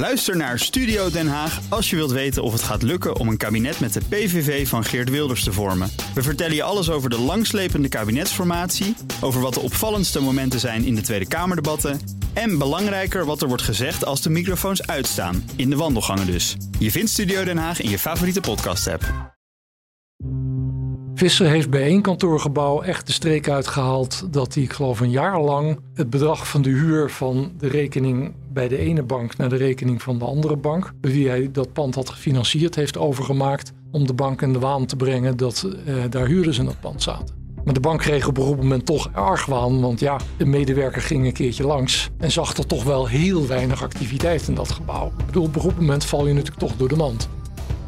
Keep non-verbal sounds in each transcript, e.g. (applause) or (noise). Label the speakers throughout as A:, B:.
A: Luister naar Studio Den Haag als je wilt weten of het gaat lukken om een kabinet met de PVV van Geert Wilders te vormen. We vertellen je alles over de langslepende kabinetsformatie, over wat de opvallendste momenten zijn in de Tweede Kamerdebatten en belangrijker wat er wordt gezegd als de microfoons uitstaan, in de wandelgangen dus. Je vindt Studio Den Haag in je favoriete podcast-app.
B: Visser heeft bij één kantoorgebouw echt de streek uitgehaald dat hij, ik geloof, een jaar lang het bedrag van de huur van de rekening bij de ene bank naar de rekening van de andere bank, wie hij dat pand had gefinancierd, heeft overgemaakt om de bank in de waan te brengen dat eh, daar huurders in dat pand zaten. Maar de bank kreeg op een moment toch argwaan, want ja, de medewerker ging een keertje langs en zag er toch wel heel weinig activiteit in dat gebouw. Ik bedoel, op een moment val je natuurlijk toch door de mand.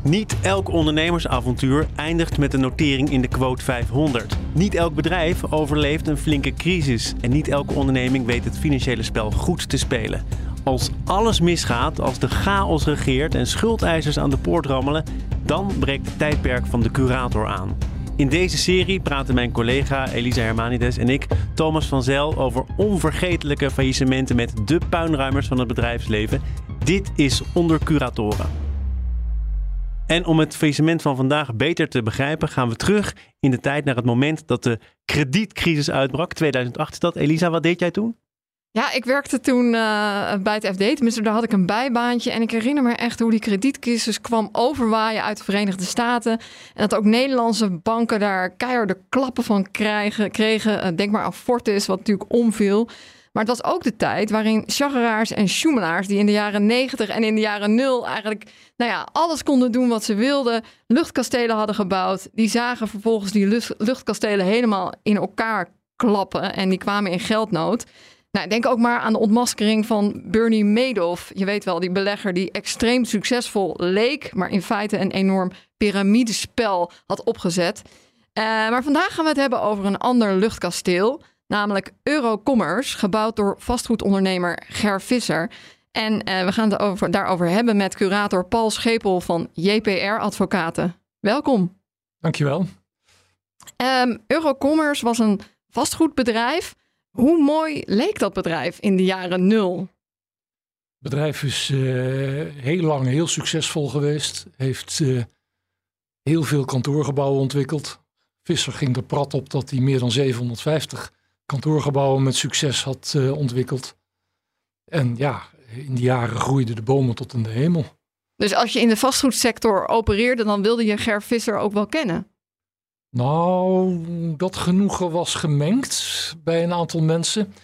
C: Niet elk ondernemersavontuur eindigt met een notering in de quote 500. Niet elk bedrijf overleeft een flinke crisis. En niet elke onderneming weet het financiële spel goed te spelen. Als alles misgaat, als de chaos regeert en schuldeisers aan de poort rammelen, dan breekt het tijdperk van de curator aan. In deze serie praten mijn collega Elisa Hermanides en ik, Thomas van Zel, over onvergetelijke faillissementen met de puinruimers van het bedrijfsleven. Dit is Onder Curatoren. En om het faillissement van vandaag beter te begrijpen, gaan we terug in de tijd naar het moment dat de kredietcrisis uitbrak. 2008 is dat. Elisa, wat deed jij toen?
D: Ja, ik werkte toen uh, bij het FD. Tenminste, daar had ik een bijbaantje. En ik herinner me echt hoe die kredietcrisis kwam overwaaien uit de Verenigde Staten. En dat ook Nederlandse banken daar keiharde klappen van krijgen, kregen. Uh, denk maar aan Fortis, wat natuurlijk omviel. Maar het was ook de tijd waarin chageraars en sjoemelaars... die in de jaren 90 en in de jaren 0 eigenlijk nou ja, alles konden doen wat ze wilden... luchtkastelen hadden gebouwd. Die zagen vervolgens die luchtkastelen helemaal in elkaar klappen... en die kwamen in geldnood... Nou, denk ook maar aan de ontmaskering van Bernie Madoff. Je weet wel, die belegger die extreem succesvol leek, maar in feite een enorm piramidespel had opgezet. Uh, maar vandaag gaan we het hebben over een ander luchtkasteel namelijk Eurocommerce, gebouwd door vastgoedondernemer Ger Visser. En uh, we gaan het over, daarover hebben met curator Paul Schepel van JPR Advocaten. Welkom.
B: Dankjewel.
D: Um, Eurocommerce was een vastgoedbedrijf. Hoe mooi leek dat bedrijf in de jaren nul?
B: Het bedrijf is uh, heel lang heel succesvol geweest. Heeft uh, heel veel kantoorgebouwen ontwikkeld. Visser ging er prat op dat hij meer dan 750 kantoorgebouwen met succes had uh, ontwikkeld. En ja, in die jaren groeiden de bomen tot in de hemel.
D: Dus als je in de vastgoedsector opereerde, dan wilde je Ger Visser ook wel kennen?
B: Nou, dat genoegen was gemengd bij een aantal mensen.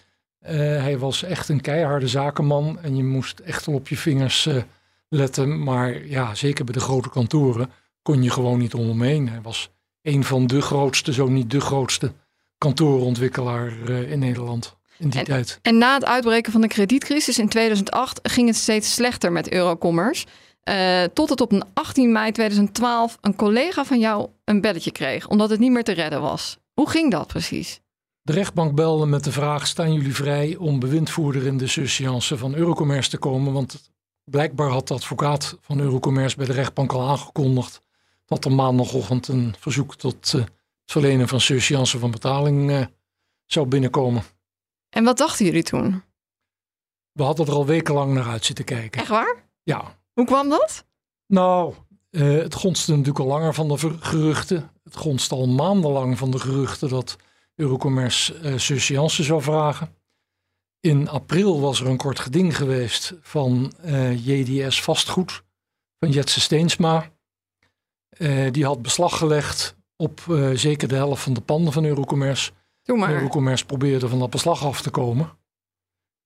B: Uh, hij was echt een keiharde zakenman en je moest echt wel op je vingers uh, letten. Maar ja, zeker bij de grote kantoren kon je gewoon niet om hem heen. Hij was een van de grootste, zo niet de grootste kantoorontwikkelaar uh, in Nederland in die
D: en,
B: tijd.
D: En na het uitbreken van de kredietcrisis in 2008 ging het steeds slechter met Eurocommerce. Uh, tot het op 18 mei 2012 een collega van jou een belletje kreeg, omdat het niet meer te redden was. Hoe ging dat precies?
B: De rechtbank belde met de vraag: staan jullie vrij om bewindvoerder in de surseance van Eurocommerce te komen? Want blijkbaar had de advocaat van Eurocommerce bij de rechtbank al aangekondigd dat er maandagochtend een verzoek tot uh, verlenen van surseance van betaling uh, zou binnenkomen.
D: En wat dachten jullie toen?
B: We hadden er al wekenlang naar uit zitten kijken.
D: Echt waar?
B: Ja.
D: Hoe kwam dat?
B: Nou, uh, het gonste natuurlijk al langer van de geruchten. Het gonste al maandenlang van de geruchten dat Eurocommerce uh, surseance zou vragen. In april was er een kort geding geweest van uh, JDS Vastgoed van Jetse Steensma. die had beslag gelegd op uh, zeker de helft van de panden van Eurocommerce. Eurocommerce probeerde van dat beslag af te komen.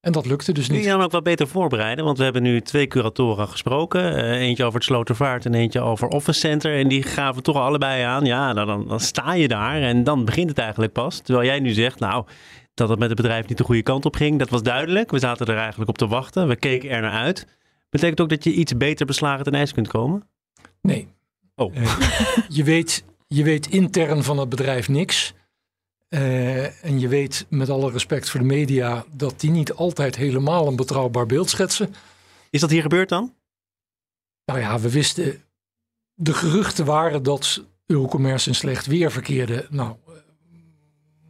B: En dat lukte dus niet.
C: Je dan ook wat beter voorbereiden? Want we hebben nu twee curatoren gesproken. Uh, eentje over het Slotervaart en eentje over Office Center. En die gaven toch allebei aan. Ja, nou, dan, dan sta je daar en dan begint het eigenlijk pas. Terwijl jij nu zegt, nou, dat het met het bedrijf niet de goede kant op ging. Dat was duidelijk. We zaten er eigenlijk op te wachten. We keken er naar uit. Betekent ook dat je iets beter beslagen ten ijs kunt komen?
B: Nee.
C: Oh.
B: Uh, je weet je weet intern van het bedrijf niks. Uh, en je weet met alle respect voor de media dat die niet altijd helemaal een betrouwbaar beeld schetsen.
C: Is dat hier gebeurd dan?
B: Nou ja, we wisten. De geruchten waren dat Eurocommerce in slecht weer verkeerde. Nou,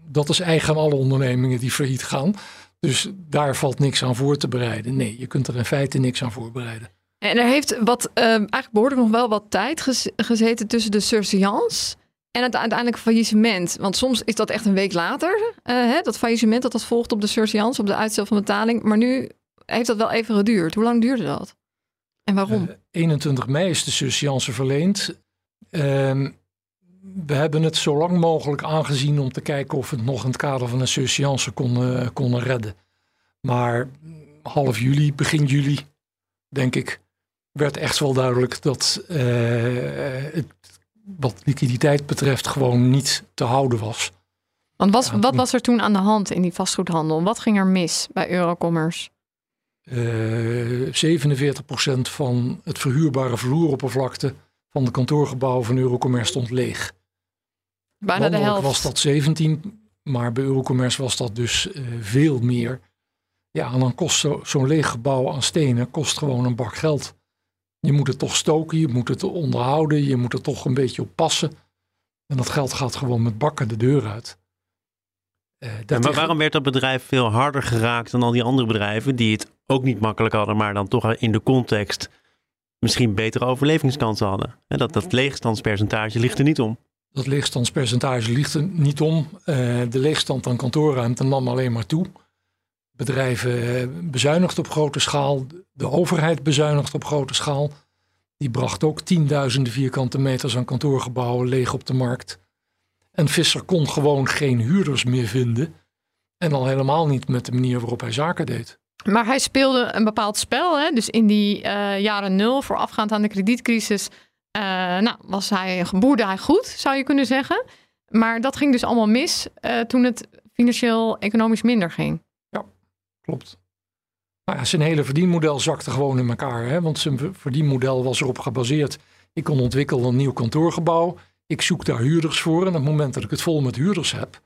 B: dat is eigen aan alle ondernemingen die failliet gaan. Dus daar valt niks aan voor te bereiden. Nee, je kunt er in feite niks aan voorbereiden.
D: En er heeft wat, uh, eigenlijk behoorlijk nog wel wat tijd gezeten tussen de surseance en het uiteindelijk faillissement. Want soms is dat echt een week later, uh, hè, dat faillissement dat dat volgt op de surseance, op de uitstel van betaling. Maar nu heeft dat wel even geduurd. Hoe lang duurde dat? En waarom?
B: 21 mei is de surseance verleend. Ehm, we hebben het zo lang mogelijk aangezien om te kijken of we het nog in het kader van een surseance konden, konden redden. Maar half juli, begin juli, denk ik, werd echt wel duidelijk dat uh, het wat liquiditeit betreft gewoon niet te houden was.
D: Want was, wat was er toen aan de hand in die vastgoedhandel? Wat ging er mis bij Eurocommerce?
B: Uh, eh, 47% van het verhuurbare vloeroppervlakte van de kantoorgebouwen van Eurocommerce stond leeg.
D: Bijna de helft.
B: was dat 17, maar bij Eurocommerce was dat dus uh, veel meer. Ja, en dan kost zo'n zo leeg gebouw aan stenen kost gewoon een bak geld. Je moet het toch stoken, je moet het onderhouden, je moet er toch een beetje op passen. En dat geld gaat gewoon met bakken de deur uit.
C: Uh, maar waarom werd dat bedrijf veel harder geraakt dan al die andere bedrijven die het ook niet makkelijk hadden, maar dan toch in de context misschien betere overlevingskansen hadden? En dat, dat leegstandspercentage ligt er niet om.
B: Dat leegstandspercentage ligt er niet om. Uh, de leegstand aan kantoorruimte nam alleen maar toe. Bedrijven eh, bezuinigd op grote schaal, de overheid bezuinigt op grote schaal. Die bracht ook tienduizenden vierkante meters aan kantoorgebouwen leeg op de markt. En Visser kon gewoon geen huurders meer vinden. En al helemaal niet met de manier waarop hij zaken deed.
D: Maar hij speelde een bepaald spel. Hè? Dus in die uh, jaren nul, voorafgaand aan de kredietcrisis, uh, nou, was hij, boerde hij goed, zou je kunnen zeggen. Maar dat ging dus allemaal mis toen het financieel economisch minder ging.
B: Klopt. Nou ja, zijn hele verdienmodel zakte gewoon in elkaar. Hè? Want zijn verdienmodel was erop gebaseerd. Ik kon ontwikkelen een nieuw kantoorgebouw. Ik zoek daar huurders voor. En op het moment dat ik het vol met huurders heb,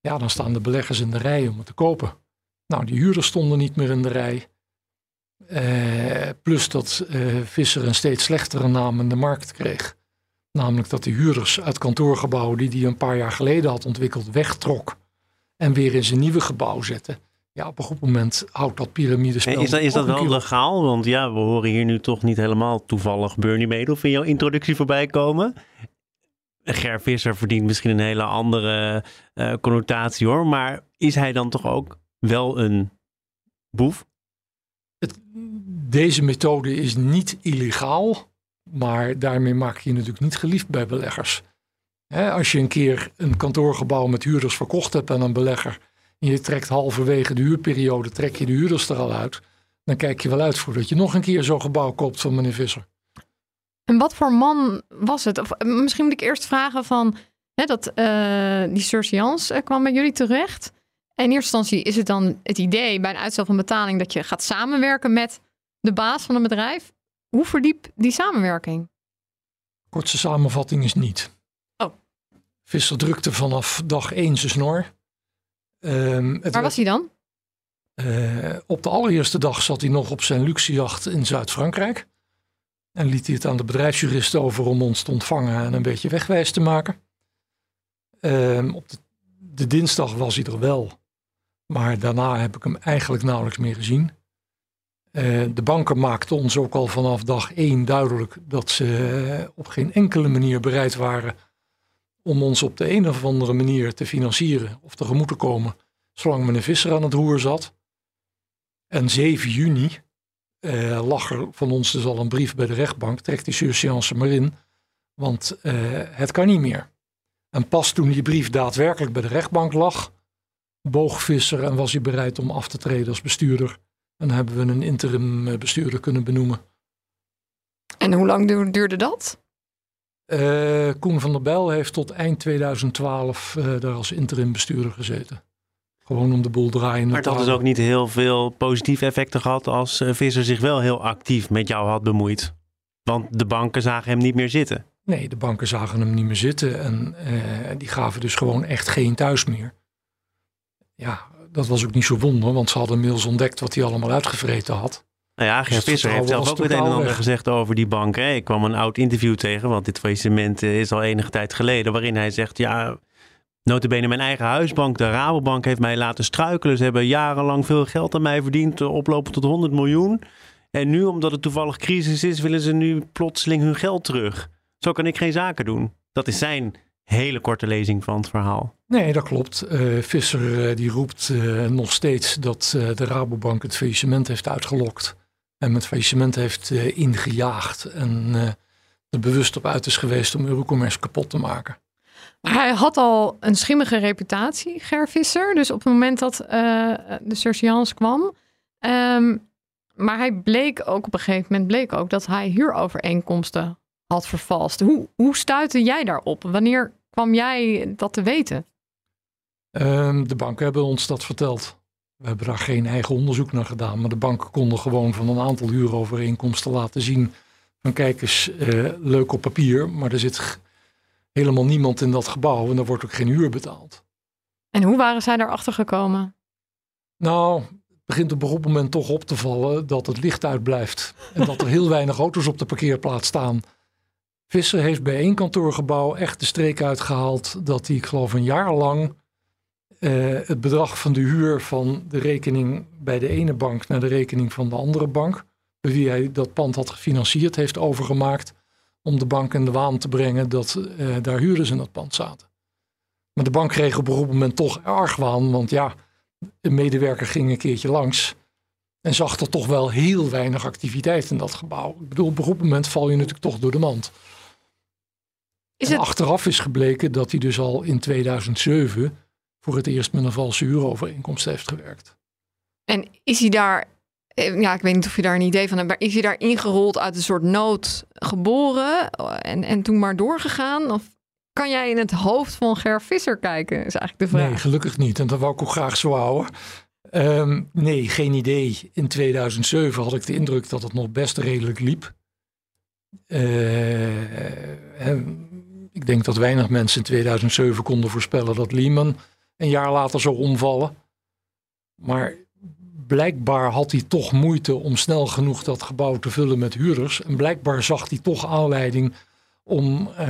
B: ja, dan staan de beleggers in de rij om het te kopen. Nou, die huurders stonden niet meer in de rij. Uh, plus dat uh, Visser een steeds slechtere naam in de markt kreeg. Namelijk dat de huurders uit kantoorgebouwen die hij een paar jaar geleden had ontwikkeld wegtrok. En weer in zijn nieuwe gebouw zette. Ja, op een goed moment houdt dat piramidespel.
C: Is dat, is dat wel legaal? Want ja, we horen hier nu toch niet helemaal toevallig Bernie Madoff in jouw introductie voorbij komen. Ger Visser verdient misschien een hele andere uh, connotatie hoor. Maar is hij dan toch ook wel een boef?
B: Het, deze methode is niet illegaal. Maar daarmee maak je je natuurlijk niet geliefd bij beleggers. als je een keer een kantoorgebouw met huurders verkocht hebt aan een belegger en je trekt halverwege de huurperiode, trek je de huurders er al uit. Dan kijk je wel uit voordat je nog een keer zo'n gebouw koopt van meneer Visser.
D: En wat voor man was het? Of eh, misschien moet ik eerst vragen van, hè, dat, uh, die surseance uh, kwam bij jullie terecht. En in eerste instantie is het dan het idee bij een uitstel van betaling dat je gaat samenwerken met de baas van een bedrijf. Hoe verdiep die samenwerking?
B: Kortste samenvatting is niet.
D: Oh.
B: Visser drukte vanaf dag één zijn snor.
D: Um, Waar was hij dan?
B: Uh, op de allereerste dag zat hij nog op zijn luxejacht in Zuid-Frankrijk. En liet hij het aan de bedrijfsjurist over om ons te ontvangen en een beetje wegwijs te maken. Um, op de, de, dinsdag was hij er wel. Maar daarna heb ik hem eigenlijk nauwelijks meer gezien. Uh, de banken maakten ons ook al vanaf dag één duidelijk dat ze op geen enkele manier bereid waren om ons op de een of andere manier te financieren of tegemoet te komen, zolang meneer Visser aan het roer zat. En 7 juni uh, lag er van ons dus al een brief bij de rechtbank, trek die surseance maar in, want uh, het kan niet meer. En pas toen die brief daadwerkelijk bij de rechtbank lag, boog Visser en was hij bereid om af te treden als bestuurder. En hebben we een interim eh, bestuurder kunnen benoemen.
D: En hoe lang duurde dat?
B: Uh, Koen van der Bijl heeft tot eind 2012 uh, daar als interim bestuurder gezeten. Gewoon om de boel draaien.
C: Maar het had dus ook niet heel veel positieve effecten gehad als uh, Visser zich wel heel actief met jou had bemoeid. Want de banken zagen hem niet meer zitten.
B: Nee, de banken zagen hem niet meer zitten en die gaven dus gewoon echt geen thuis meer. Ja, dat was ook niet zo wonder, want ze hadden inmiddels ontdekt wat hij allemaal uitgevreten had.
C: Nou ja, Gert Visser heeft zelf ook het een en ander gezegd over die bank. Hè? Ik kwam een oud interview tegen, want dit faillissement is al enige tijd geleden, waarin hij zegt, ja, Notabene mijn eigen huisbank, de Rabobank, heeft mij laten struikelen. Ze hebben jarenlang veel geld aan mij verdiend, oplopen tot 100 miljoen. En nu, omdat het toevallig crisis is, willen ze nu plotseling hun geld terug. Zo kan ik geen zaken doen. Dat is zijn hele korte lezing van het verhaal.
B: Nee, dat klopt. Uh, Visser uh, die roept uh, nog steeds dat de Rabobank het faillissement heeft uitgelokt. En met faillissement heeft ingejaagd. En er bewust op uit is geweest om Eurocommerce kapot te maken.
D: Maar hij had al een schimmige reputatie, Ger Visser. Dus op het moment dat de surveillance kwam. Um, maar hij bleek ook op een gegeven moment bleek ook dat hij huurovereenkomsten had vervalst. Hoe, hoe stuitte jij daarop? Wanneer kwam jij dat te weten?
B: Um, de banken hebben ons dat verteld. We hebben daar geen eigen onderzoek naar gedaan. Maar de banken konden gewoon van een aantal huurovereenkomsten laten zien. Van kijk eens, uh, leuk op papier, maar er zit helemaal niemand in dat gebouw en er wordt ook geen huur betaald.
D: En hoe waren zij daarachter gekomen?
B: Nou, begint op een moment toch op te vallen dat het licht uitblijft. En dat er heel (laughs) weinig auto's op de parkeerplaats staan. Visser heeft bij één kantoorgebouw echt de streek uitgehaald dat hij, ik geloof, een jaar lang eh, het bedrag van de huur van de rekening bij de ene bank naar de rekening van de andere bank, bij wie hij dat pand had gefinancierd, heeft overgemaakt om de bank in de waan te brengen dat uh, daar huurders in dat pand zaten. Maar de bank kreeg op een moment toch argwaan, want ja, een medewerker ging een keertje langs en zag er toch wel heel weinig activiteit in dat gebouw. Ik bedoel, op een moment val je natuurlijk toch door de mand. Is het... Achteraf is gebleken dat hij dus al in 2007 voor het eerst met een valse huurovereenkomst heeft gewerkt.
D: En is hij daar, eh, ja, ik weet niet of je daar een idee van hebt, maar is hij daar ingerold uit een soort nood geboren en, en toen maar doorgegaan? Of kan jij in het hoofd van Ger Visser kijken? Is eigenlijk de vraag.
B: Nee, gelukkig niet. En dat wou ik ook graag zo houden. Um, nee, geen idee. In 2007 had ik de indruk dat het nog best redelijk liep. Uh, ik denk dat weinig mensen in 2007 konden voorspellen dat Lehman een jaar later zou omvallen. Maar blijkbaar had hij toch moeite om snel genoeg dat gebouw te vullen met huurders. En blijkbaar zag hij toch aanleiding om uh,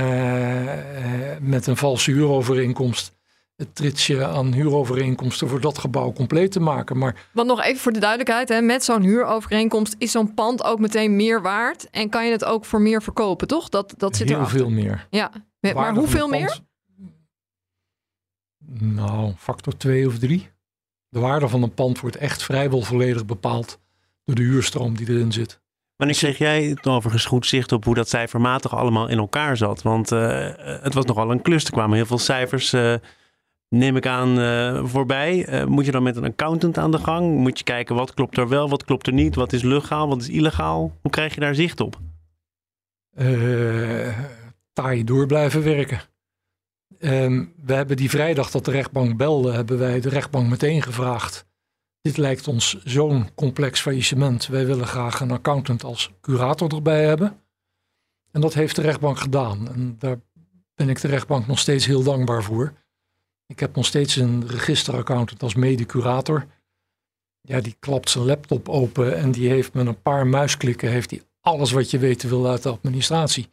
B: met een valse huurovereenkomst het tritsje aan huurovereenkomsten voor dat gebouw compleet te maken. Maar,
D: Want nog even voor de duidelijkheid, hè, met zo'n huurovereenkomst is zo'n pand ook meteen meer waard en kan je het ook voor meer verkopen, toch? Dat, dat zit
B: heel veel meer.
D: Ja, maar hoeveel meer?
B: Nou, factor 2 of 3. De waarde van een pand wordt echt vrijwel volledig bepaald door de huurstroom die erin zit.
C: Wanneer kreeg jij het overigens goed zicht op hoe dat cijfermatig allemaal in elkaar zat? Want uh, het was nogal een klus. Er kwamen heel veel cijfers, uh, neem ik aan, uh, voorbij. moet je dan met een accountant aan de gang? Moet je kijken wat klopt er wel, wat klopt er niet? Wat is legaal, wat is illegaal? Hoe krijg je daar zicht op?
B: taai door blijven werken. Um, we hebben die vrijdag dat de rechtbank belde, hebben wij de rechtbank meteen gevraagd. Dit lijkt ons zo'n complex faillissement. Wij willen graag een accountant als curator erbij hebben. En dat heeft de rechtbank gedaan. En daar ben ik de rechtbank nog steeds heel dankbaar voor. Ik heb nog steeds een registeraccountant als mede-curator. Ja, die klapt zijn laptop open en die heeft met een paar muisklikken heeft hij alles wat je weten wil uit de administratie.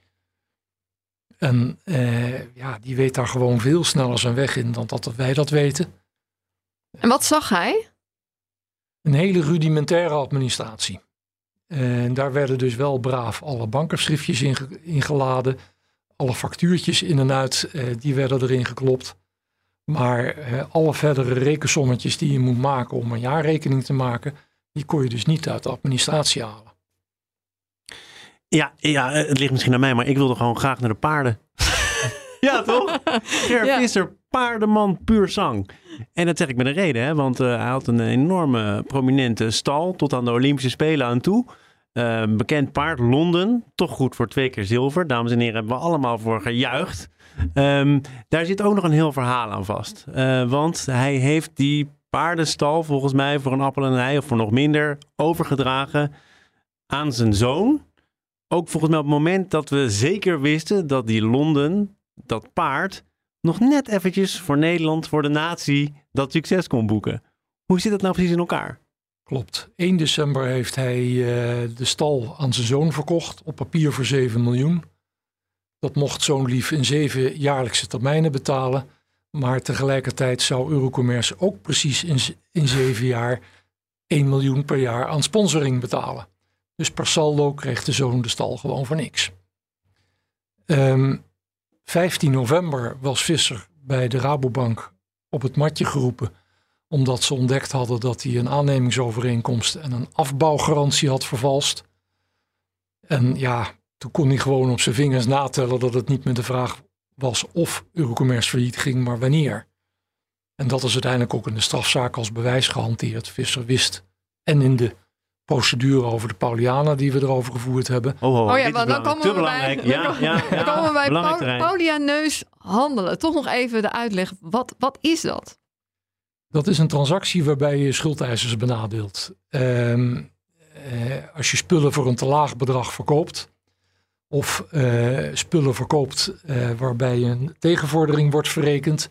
B: En uh, ja, die weet daar gewoon veel sneller zijn weg in dan dat wij dat weten.
D: En wat zag hij?
B: Een hele rudimentaire administratie. En daar werden dus wel braaf alle bankenschriftjes ingeladen. Alle factuurtjes in en uit, uh, die werden erin geklopt. Maar uh, alle verdere rekensommetjes die je moet maken om een jaarrekening te maken, die kon je dus niet uit de administratie halen.
C: Ja, ja, het ligt misschien aan mij, maar ik wilde gewoon graag naar de paarden. (laughs) ja, toch? Ger ja. Visser, paardenman, puur zang. En dat zeg ik met een reden, hè? want uh, hij had een enorme prominente stal tot aan de Olympische Spelen aan toe. Uh, bekend paard, Londen, toch goed voor twee keer zilver. Dames en heren, hebben we allemaal voor gejuicht. Um, daar zit ook nog een heel verhaal aan vast. Uh, want hij heeft die paardenstal volgens mij voor een appel en een ei of voor nog minder overgedragen aan zijn zoon ook volgens mij op het moment dat we zeker wisten dat die Londen, dat paard, nog net eventjes voor Nederland, voor de natie, dat succes kon boeken. Hoe zit dat nou precies in elkaar?
B: Klopt. 1 december heeft hij uh, de stal aan zijn zoon verkocht, op papier voor 7 miljoen. Dat mocht zo'n lief in zeven jaarlijkse termijnen betalen. Maar tegelijkertijd zou Eurocommerce ook precies in, in zeven jaar 1 miljoen per jaar aan sponsoring betalen. Dus per saldo kreeg de zoon de stal gewoon voor niks. Um, 15 november was Visser bij de Rabobank op het matje geroepen. Omdat ze ontdekt hadden dat hij een aannemingsovereenkomst en een afbouwgarantie had vervalst. En ja, toen kon hij gewoon op zijn vingers natellen dat het niet meer de vraag was of Eurocommerce failliet ging, maar wanneer. En dat is uiteindelijk ook in de strafzaak als bewijs gehanteerd. Visser wist en in de procedure over de Pauliana die we erover gevoerd hebben.
D: Oh, oh, oh ja, maar dan komen we bij,
C: ja, ja,
D: ja, dan komen we bij Paulianeus handelen. Toch nog even de uitleg. Wat, wat is dat?
B: Dat is een transactie waarbij je schuldeisers benadeelt. Ehm, eh, als je spullen voor een te laag bedrag verkoopt, of uh, spullen verkoopt uh, waarbij een tegenvordering wordt verrekend,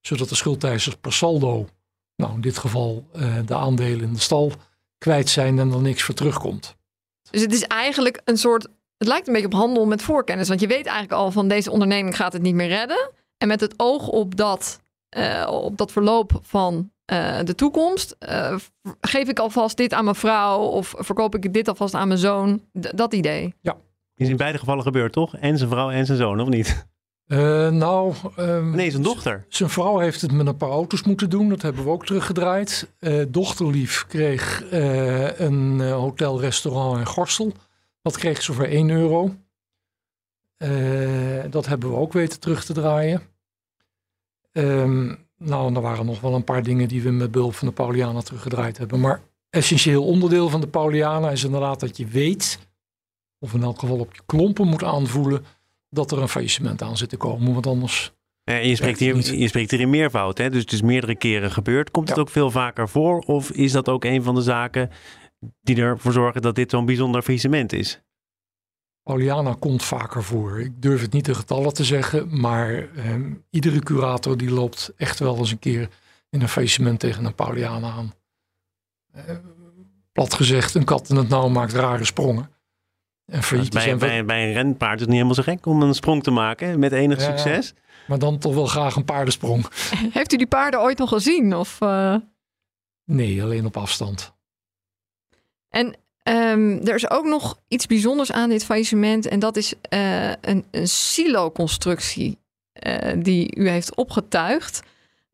B: zodat de schuldeisers per saldo, nou in dit geval uh, de aandelen in de stal, kwijt zijn en er niks voor terugkomt.
D: Dus het is eigenlijk een soort, het lijkt een beetje op handel met voorkennis, want je weet eigenlijk al van deze onderneming gaat het niet meer redden. En met het oog op dat, op dat verloop van de toekomst, geef ik alvast dit aan mijn vrouw of verkoop ik dit alvast aan mijn zoon, D dat idee.
B: Ja,
C: is in beide gevallen gebeurd, toch? En zijn vrouw en zijn zoon, of niet?
B: Uh, nou, um,
C: nee, zijn dochter.
B: Zijn vrouw heeft het met een paar auto's moeten doen. Dat hebben we ook teruggedraaid. Uh, dochterlief kreeg uh, een hotel-restaurant in Gorsel. Dat kreeg ze voor 1 euro. dat hebben we ook weten terug te draaien. Um, nou, er waren nog wel een paar dingen die we met behulp van de Pauliana teruggedraaid hebben. Maar essentieel onderdeel van de Pauliana is inderdaad dat je weet of in elk geval op je klompen moet aanvoelen dat er een faillissement aan zit te komen. Want anders.
C: En je, spreekt hier, je spreekt hier in meervoud, hè? dus het is meerdere keren gebeurd. Komt het ook veel vaker voor? Of is dat ook een van de zaken die ervoor zorgen dat dit zo'n bijzonder faillissement is?
B: Pauliana komt vaker voor. Ik durf het niet de getallen te zeggen, maar ehm, iedere curator die loopt echt wel eens een keer in een faillissement tegen een Pauliana aan. Eh, plat gezegd, een kat in het nauw maakt rare sprongen.
C: En failliet bij, bij, bij, een renpaard is het niet helemaal zo gek om een sprong te maken met enig succes.
B: Maar dan toch wel graag een paardensprong. (laughs)
D: Heeft u die paarden ooit nog gezien? Of, uh...
B: Nee, alleen op afstand.
D: En um, er is ook nog iets bijzonders aan dit faillissement. En dat is uh, een, een silo-constructie uh, die u heeft opgetuigd.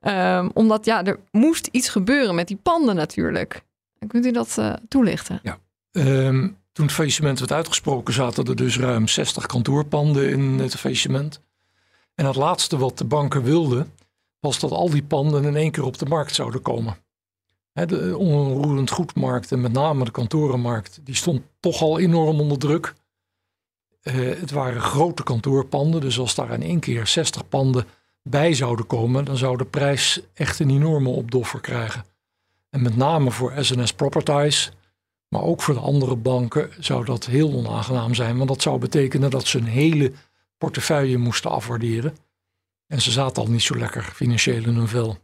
D: Um, omdat ja, er moest iets gebeuren met die panden natuurlijk. Kunt u dat toelichten?
B: Ja. Um, toen het faillissement werd uitgesproken, zaten er dus ruim 60 kantoorpanden in het faillissement. En het laatste wat de banken wilden, was dat al die panden in één keer op de markt zouden komen. De onroerend goedmarkt en met name de kantorenmarkt, die stond toch al enorm onder druk. Uh, het waren grote kantoorpanden, dus als daar in één keer 60 panden bij zouden komen, dan zou de prijs echt een enorme opdoffer krijgen. En met name voor SNS Properties, maar ook voor de andere banken zou dat heel onaangenaam zijn. Want dat zou betekenen dat ze een hele portefeuille moesten afwaarderen. En ze zaten al niet zo lekker financieel in hun vel.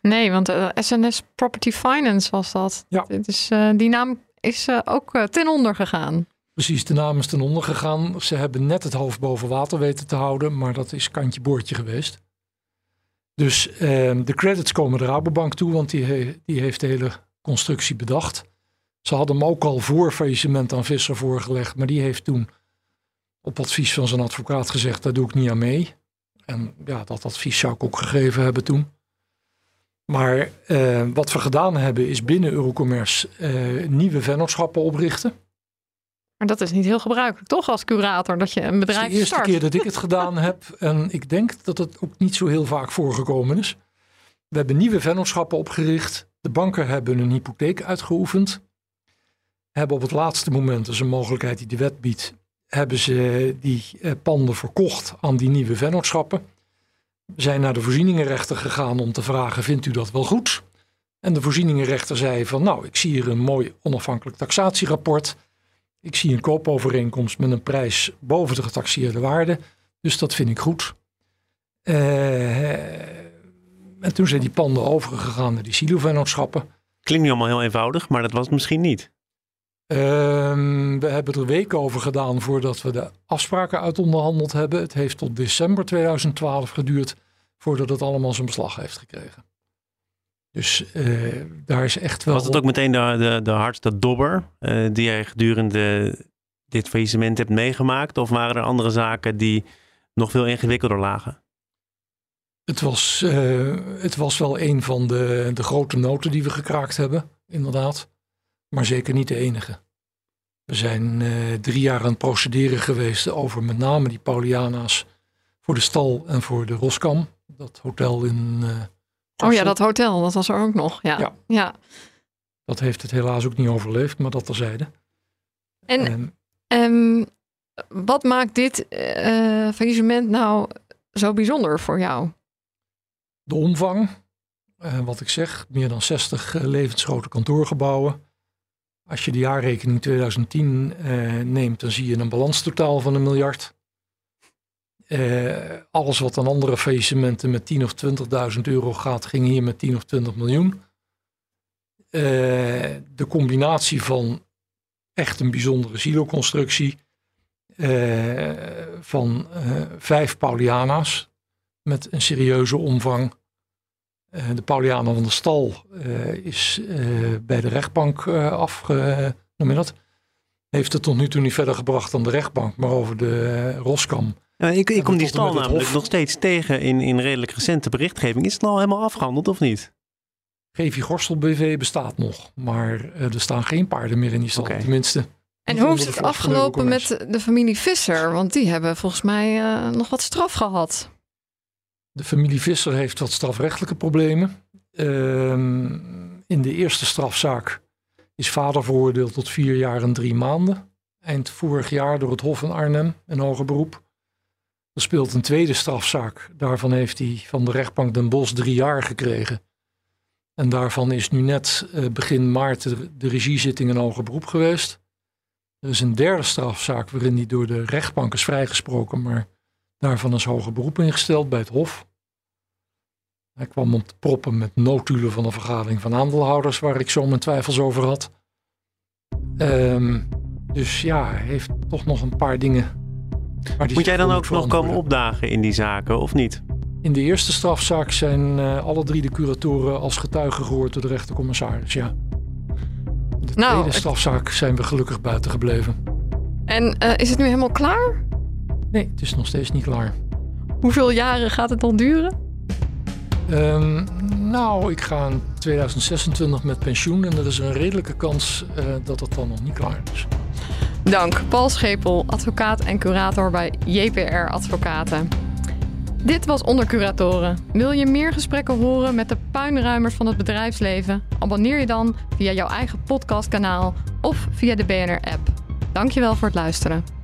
D: Nee, want SNS eh, Property Finance was dat.
B: Ja.
D: Dus, uh, die naam is uh, ook ten onder gegaan.
B: Precies, de naam is ten onder gegaan. Ze hebben net het hoofd boven water weten te houden, maar dat is kantje boordje geweest. Dus ehm, de credits komen de Rabobank toe, want die, die heeft de hele constructie bedacht. Ze hadden hem ook al voor faillissement aan Visser voorgelegd, maar die heeft toen op advies van zijn advocaat gezegd, daar doe ik niet aan mee. En ja, dat advies zou ik ook gegeven hebben toen. Maar eh, wat we gedaan hebben is binnen Eurocommerce eh, nieuwe vennootschappen oprichten.
D: Maar dat is niet heel gebruikelijk, toch, als curator, dat je een bedrijf start?
B: De eerste keer dat ik het gedaan heb en ik denk dat het ook niet zo heel vaak voorgekomen is. We hebben nieuwe vennootschappen opgericht. De banken hebben een hypotheek uitgeoefend hebben op het laatste moment, dus een mogelijkheid die de wet biedt, hebben ze die eh, panden verkocht aan die nieuwe vennootschappen. Zijn naar de voorzieningenrechter gegaan om te vragen, vindt u dat wel goed? En de voorzieningenrechter zei van, nou, ik zie hier een mooi onafhankelijk taxatierapport. Ik zie een koopovereenkomst met een prijs boven de getaxeerde waarde. Dus dat vind ik goed. Uh, en toen zijn die panden overgegaan naar die silo-vennootschappen.
C: Klinkt nu allemaal heel eenvoudig, maar dat was het misschien niet.
B: Um, we hebben er weken over gedaan voordat we de afspraken uit onderhandeld hebben. Het heeft tot december 2012 geduurd voordat het allemaal zijn beslag heeft gekregen. Dus uh, daar is echt wel.
C: Was het ook meteen de, de, de hardste dobber uh, die jij gedurende dit faillissement hebt meegemaakt? Of waren er andere zaken die nog veel ingewikkelder lagen?
B: Het was, uh, het was wel een van de, de grote noten die we gekraakt hebben, inderdaad. Maar zeker niet de enige. We zijn drie jaar aan het procederen geweest over met name die Pauliana's voor de stal en voor de Roskam. Dat hotel in
D: Oh ja, dat hotel, dat was er ook nog. Ja. ja.
B: Dat heeft het helaas ook niet overleefd, maar dat terzijde.
D: En um, wat maakt dit uh, faillissement nou zo bijzonder voor jou?
B: De omvang, uh, wat ik zeg, meer dan 60 uh, levensgrote kantoorgebouwen. Als je de jaarrekening 2010 neemt, dan zie je een balanstotaal van een miljard. Uh, alles wat aan andere faillissementen met 10 of 20.000 euro gaat, ging hier met 10 of 20 miljoen. Uh, de combinatie van echt een bijzondere siloconstructie van vijf Pauliana's met een serieuze omvang. De Pauliana van de Stal is bij de rechtbank afge... noem je dat? Heeft het tot nu toe niet verder gebracht dan de rechtbank, maar over de Roskam
C: ja, ik, ik kom die stal namelijk nog steeds tegen in, in redelijk recente berichtgeving. Is het al helemaal afgehandeld of niet?
B: GV Gorstel BV bestaat nog, maar uh, er staan geen paarden meer in die stal, tenminste.
D: En hoe is het afgelopen met de familie Visser? Want die hebben volgens mij uh, nog wat straf gehad.
B: De familie Visser heeft wat strafrechtelijke problemen. Uh, in de eerste strafzaak is vader veroordeeld tot vier jaar en drie maanden. Eind vorig jaar door het Hof in Arnhem, een hoger beroep. Er speelt een tweede strafzaak. Daarvan heeft hij van de rechtbank Den Bosch drie jaar gekregen. En daarvan is nu net uh, begin maart de, de regiezitting een hoger beroep geweest. Er is een derde strafzaak waarin hij door de rechtbank is vrijgesproken, maar daarvan is hoger beroep ingesteld bij het Hof. Hij kwam op de proppen met notulen van een vergadering van aandeelhouders, waar ik zo mijn twijfels over had. Um, dus ja, hij heeft toch nog een paar dingen
C: moet jij dan ook nog komen opdagen in die zaken of niet?
B: In de eerste strafzaak zijn uh, alle drie de curatoren als getuigen gehoord door de rechtercommissaris, ja. De nou, tweede strafzaak zijn we gelukkig buiten gebleven.
D: En uh, is het nu helemaal klaar?
B: Nee, het is nog steeds niet klaar.
D: Hoeveel jaren gaat het dan duren?
B: Um, nou, ik ga in 2026 met pensioen en er is een redelijke kans uh, dat het dan nog niet klaar is.
D: Dank, Paul Schepel, advocaat en curator bij JPR Advocaten. Dit was Onder Curatoren. Wil je meer gesprekken horen met de puinruimers van het bedrijfsleven? Abonneer je dan via jouw eigen podcastkanaal of via de BNR-app. Dankjewel voor het luisteren.